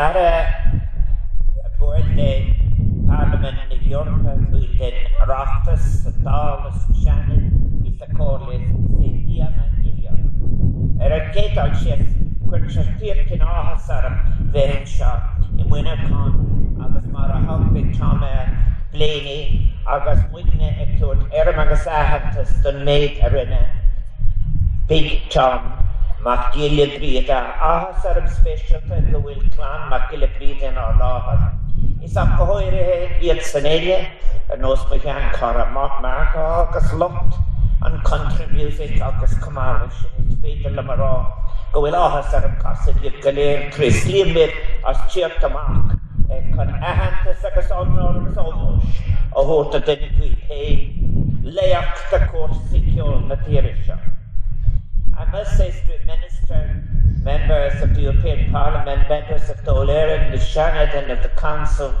Ara buirde Parliament na Europa bhfuil den Oireachtas sa dálas Shannon is a cólis is é Iana Ilio. Ar an cétal sias chuir se tíircin áhas ar an bhéin seo i muineán agus mar a hagbig táme bléine agus muine ag túirt ar agus ahantas don méid a rinne Big Tom Mae gilydd bryd a ahas ar ymsbesiwn pe gywil clan, mae gilydd bryd yn o'r lohas. Is am gyhoer i i'r synidia, y nos mae hi'n cor a mot mag o agos lot yn country music agos cymarwys yn ysbyd yn lymar o gywil ahas ar ymcosod i'r gylir Crisli yn mynd os ti'r dymarc. Con ahantas agos onor agos olmwys o hwrt o dyn i gwyth hei leiach dy cwrs sicr na dyr eisiau. I must say the Minister, members of the European Parliament, members of the O'Leary, Shannon and of the Council,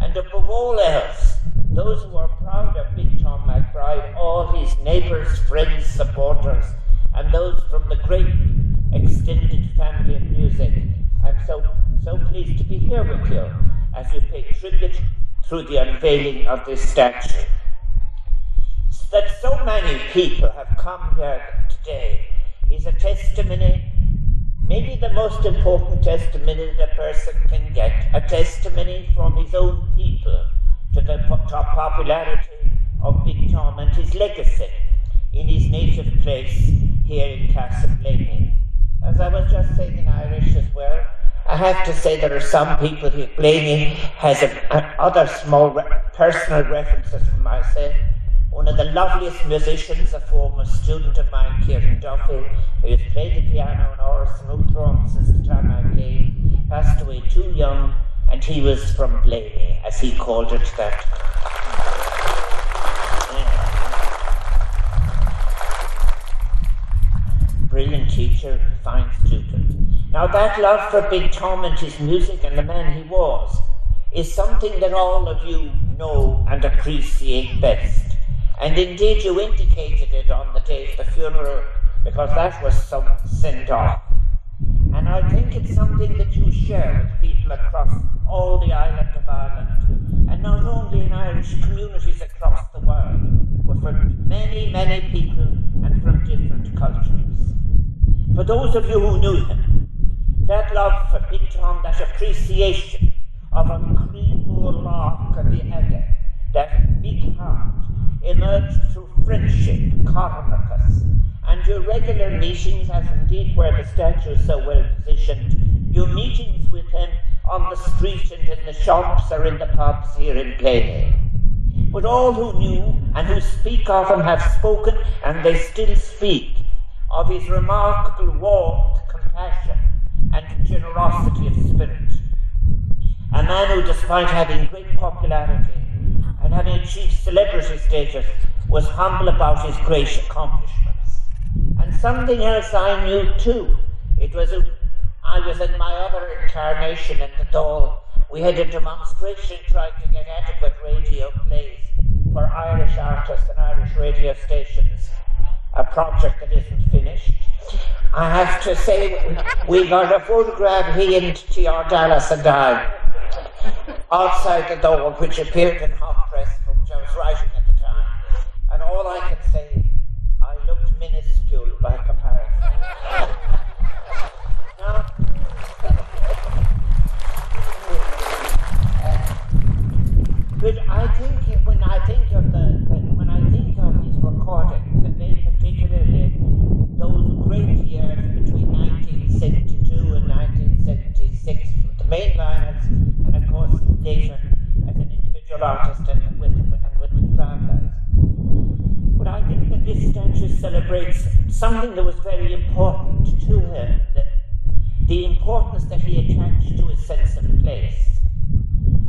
and above all else, those who are proud of Big Tom McBride, all his neighbours, friends, supporters, and those from the great extended family of music. I'm so, so pleased to be here with you as you pay tribute through the unveiling of this statue. That so many people have come here today is a testimony, maybe the most important testimony that a person can get, a testimony from his own people to the popularity of Big Tom and his legacy in his native place here in Castleblayney. As I was just saying in Irish as well, I have to say there are some people here. Blaney has a, a, other small re- personal references from myself one of the loveliest musicians, a former student of mine, Kieran Duffy, who has played the piano and Orson Outram since the time I came, passed away too young, and he was from Blaney, as he called it that. Brilliant teacher, fine student. Now that love for Big Tom and his music and the man he was is something that all of you know and appreciate best. And indeed, you indicated it on the day of the funeral because that was some sent off. And I think it's something that you share with people across all the island of Ireland, and not only in Irish communities across the world, but from many, many people and from different cultures. For those of you who knew him, that love for Big Tom, that appreciation of a Creamore Loch of the Ege, that big heart, emerged through friendship, Cormacus, and your regular meetings, as indeed where the statue is so well positioned, your meetings with him on the street and in the shops or in the pubs here in Blaney. But all who knew and who speak of him have spoken, and they still speak, of his remarkable warmth, compassion, and generosity of spirit. A man who, despite having great popularity, and having achieved celebrity status, was humble about his great accomplishments. And something else I knew too. It was a, I was in my other incarnation in the Dáil. We had a demonstration trying to get adequate radio plays for Irish artists and Irish radio stations, a project that isn't finished. I have to say, we got a photograph, he and T.R. Dallas and I, outside the door, which appeared in Hot Press, for which I was writing at the time. And all I can say, I looked minuscule by comparison. now, but I think when I think of the when I think of his recordings, and then particularly those great years between 1972 and 1976, the Mainliners, and of course later as an individual artist and with, with, and with the Travellers. But I think that this statue celebrates something that was very important to him, the, importance that he attached to his sense of place.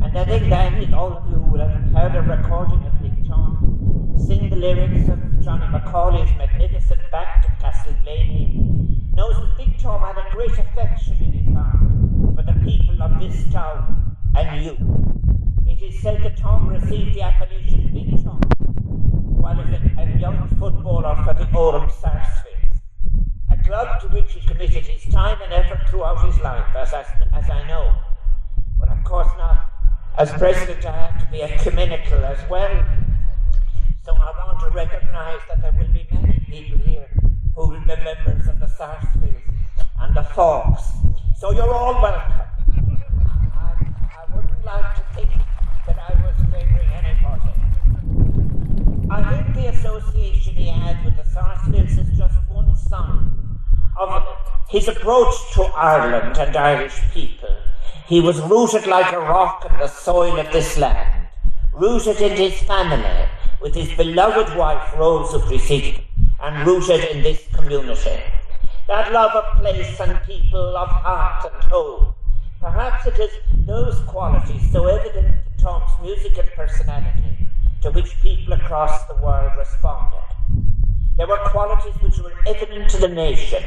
And I think that all of you will have heard a recording of Big Tom sing the lyrics of Johnny McCauley's magnificent Back to Castleblayney, knows that Big Tom had a great affection in his heart for the people of this town and you. It is said that Tom received the appellation Big Tom while as a, a young footballer for the Oram Sarsfields, a club to which he committed his time and effort throughout his life, as I, as I know. But of course, now, as president, I have to be ecumenical as well. So I want to recognise that there will be many people here who will be members of the Sarsfields and the Faughs. So you're all welcome. I, I wouldn't like to think that I was favouring anybody. I think the association he had with the Sarsfields is just one sign of his approach to Ireland and Irish people. He was rooted like a rock in the soil of this land, rooted in his family, with his beloved wife Rose who preceded and rooted in this community. That love of place and people, of heart and home. Perhaps it is those qualities so evident to Tom's music and personality to which people across the world responded. There were qualities which were evident to the nation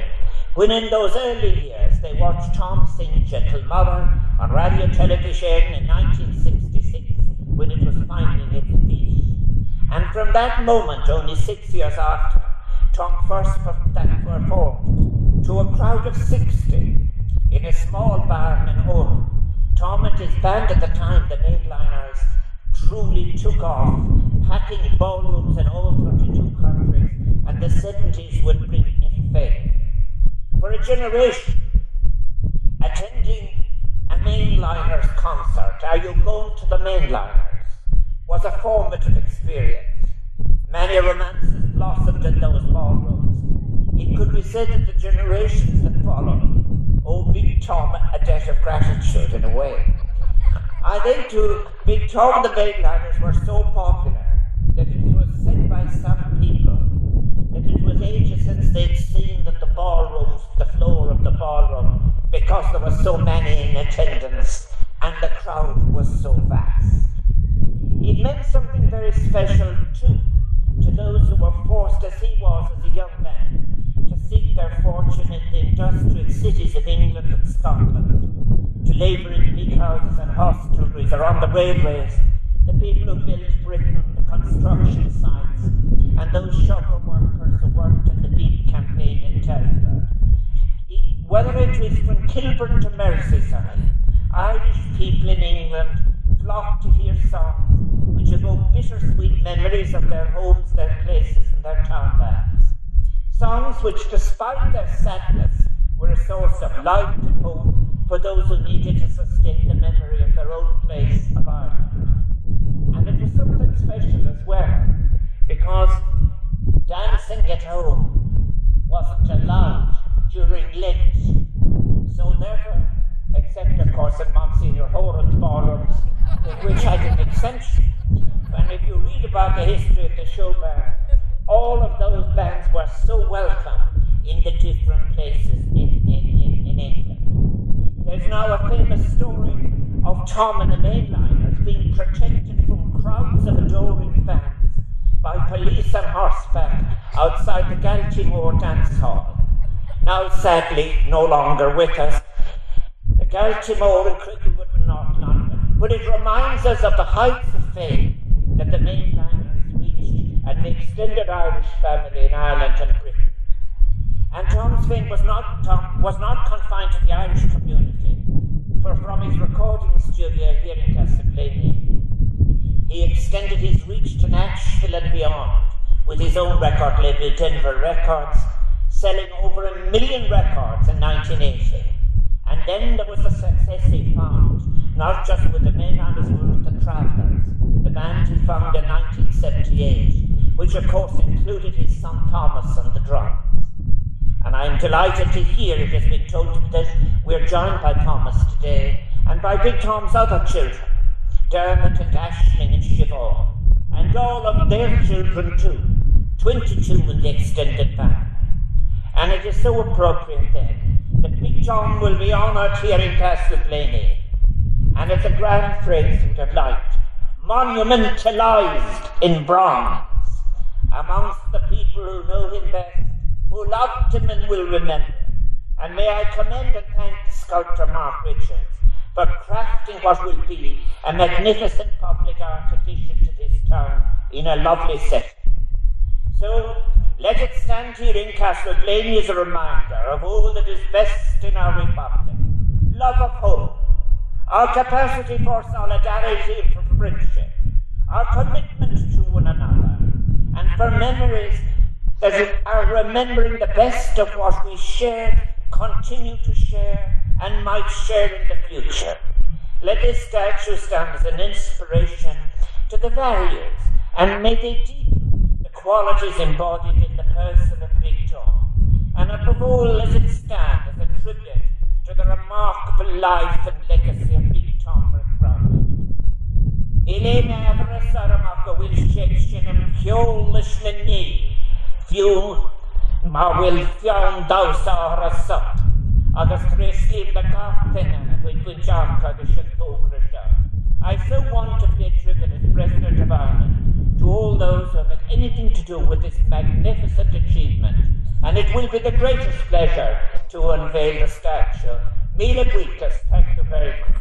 when in those early years they watched Tom sing Gentle Mother on radio television in 1966 when it was finding its feet. And from that moment, only six years after, Tom first performed to a crowd of 60 in a small barn in Oram. Tom and his band at the time, the Mainliners, truly took off, packing ballrooms in all 32 countries, and the 70s would bring in fame for a generation attending a mainliners concert, are you going to the mainliners, was a formative experience. Many romances blossomed in those ballrooms. It could be said that the generations that followed owed Big Tom a debt of gratitude in a way. I think to Big Tom the mainliners were so popular that it was said by some people that ages since they'd seen that the ballrooms, the floor of the ballroom, because there were so many in attendance and the crowd was so vast. It meant something very special too to those who were forced, as he was as a young man, to seek their fortune in the industrial cities of England and Scotland, to labour in big houses and hostelries or on the railways, the people who built Britain, the construction sites, and those shopper workers who worked in the beef campaign in Telford. Whether from Kilburn to Merseyside, Irish people in England flocked to hear songs which evoke bittersweet memories of their homes, their places, and their townlands. Songs which, despite their sadness, were a source of light and hope for those who needed to sustain the memory of their own place of Ireland. And it was something special as well, because dancing at home wasn't allowed during Lent. So therefore, except of course in Monsignor ballrooms, in which I did exemption. And if you read about the history of the show band, all of those bands were so welcome in the different places in, in, in, in England. There's now a famous story of Tom and the Mainliners being protected from crowds of adoring fans by police on horseback outside the Galtymore Dance Hall. Now, sadly, no longer with us. The Galtymore in Cricklewood in North London. But it reminds us of the heights of fame that the mainliners reached and the extended Irish family in Ireland and Britain. And Tom's fame was not, Tom, was not confined to the Irish community, for from his recording studio here in Castleblayney, he extended his reach to Nashville and beyond with his own record label, Denver Records, selling over a million records in 1980. And then there was the success he found, not just with the men on his route, the Travellers, the band he found in 1978, which of course included his son Thomas on the drums. And I'm delighted to hear it has been told that we're joined by Thomas today and by Big Tom's other children, Dermot and Ashling and Siobhan, and all of their children too, 22 in the extended family. And it is so appropriate then that Big Tom will be honoured here in Castleblayney. And it's a grand phrase would have liked, monumentalised in bronze amongst the people who know him best, who loved him and will remember. And may I commend and thank sculptor Mark Richards for crafting what will be a magnificent public art addition to this town in a lovely setting. So let it stand here in Castle Castleblayney as a reminder of all that is best in our republic. Love of home, our capacity for solidarity and for friendship, our commitment to one another, and for memories that are remembering the best of what we shared, continue to share, and might share in the future. Let this statue stand as an inspiration to the values, and may they deepen qualities embodied in the person of Big Tom, and above all, let it stand as a tribute to the remarkable life and legacy of Big Tom McBride. Elena Eversaramach a bhfuil sé sin an ceolais na ní, fiú má bhfuil fián dása ar a sap, agus tréslíb le gatainna a bhfuil bujanka agus sin tógra I so want to pay tribute as President of Ireland to all those who have had anything to do with this magnificent achievement, and it will be the greatest pleasure to unveil the statue. Mila Buikas, thank you very much.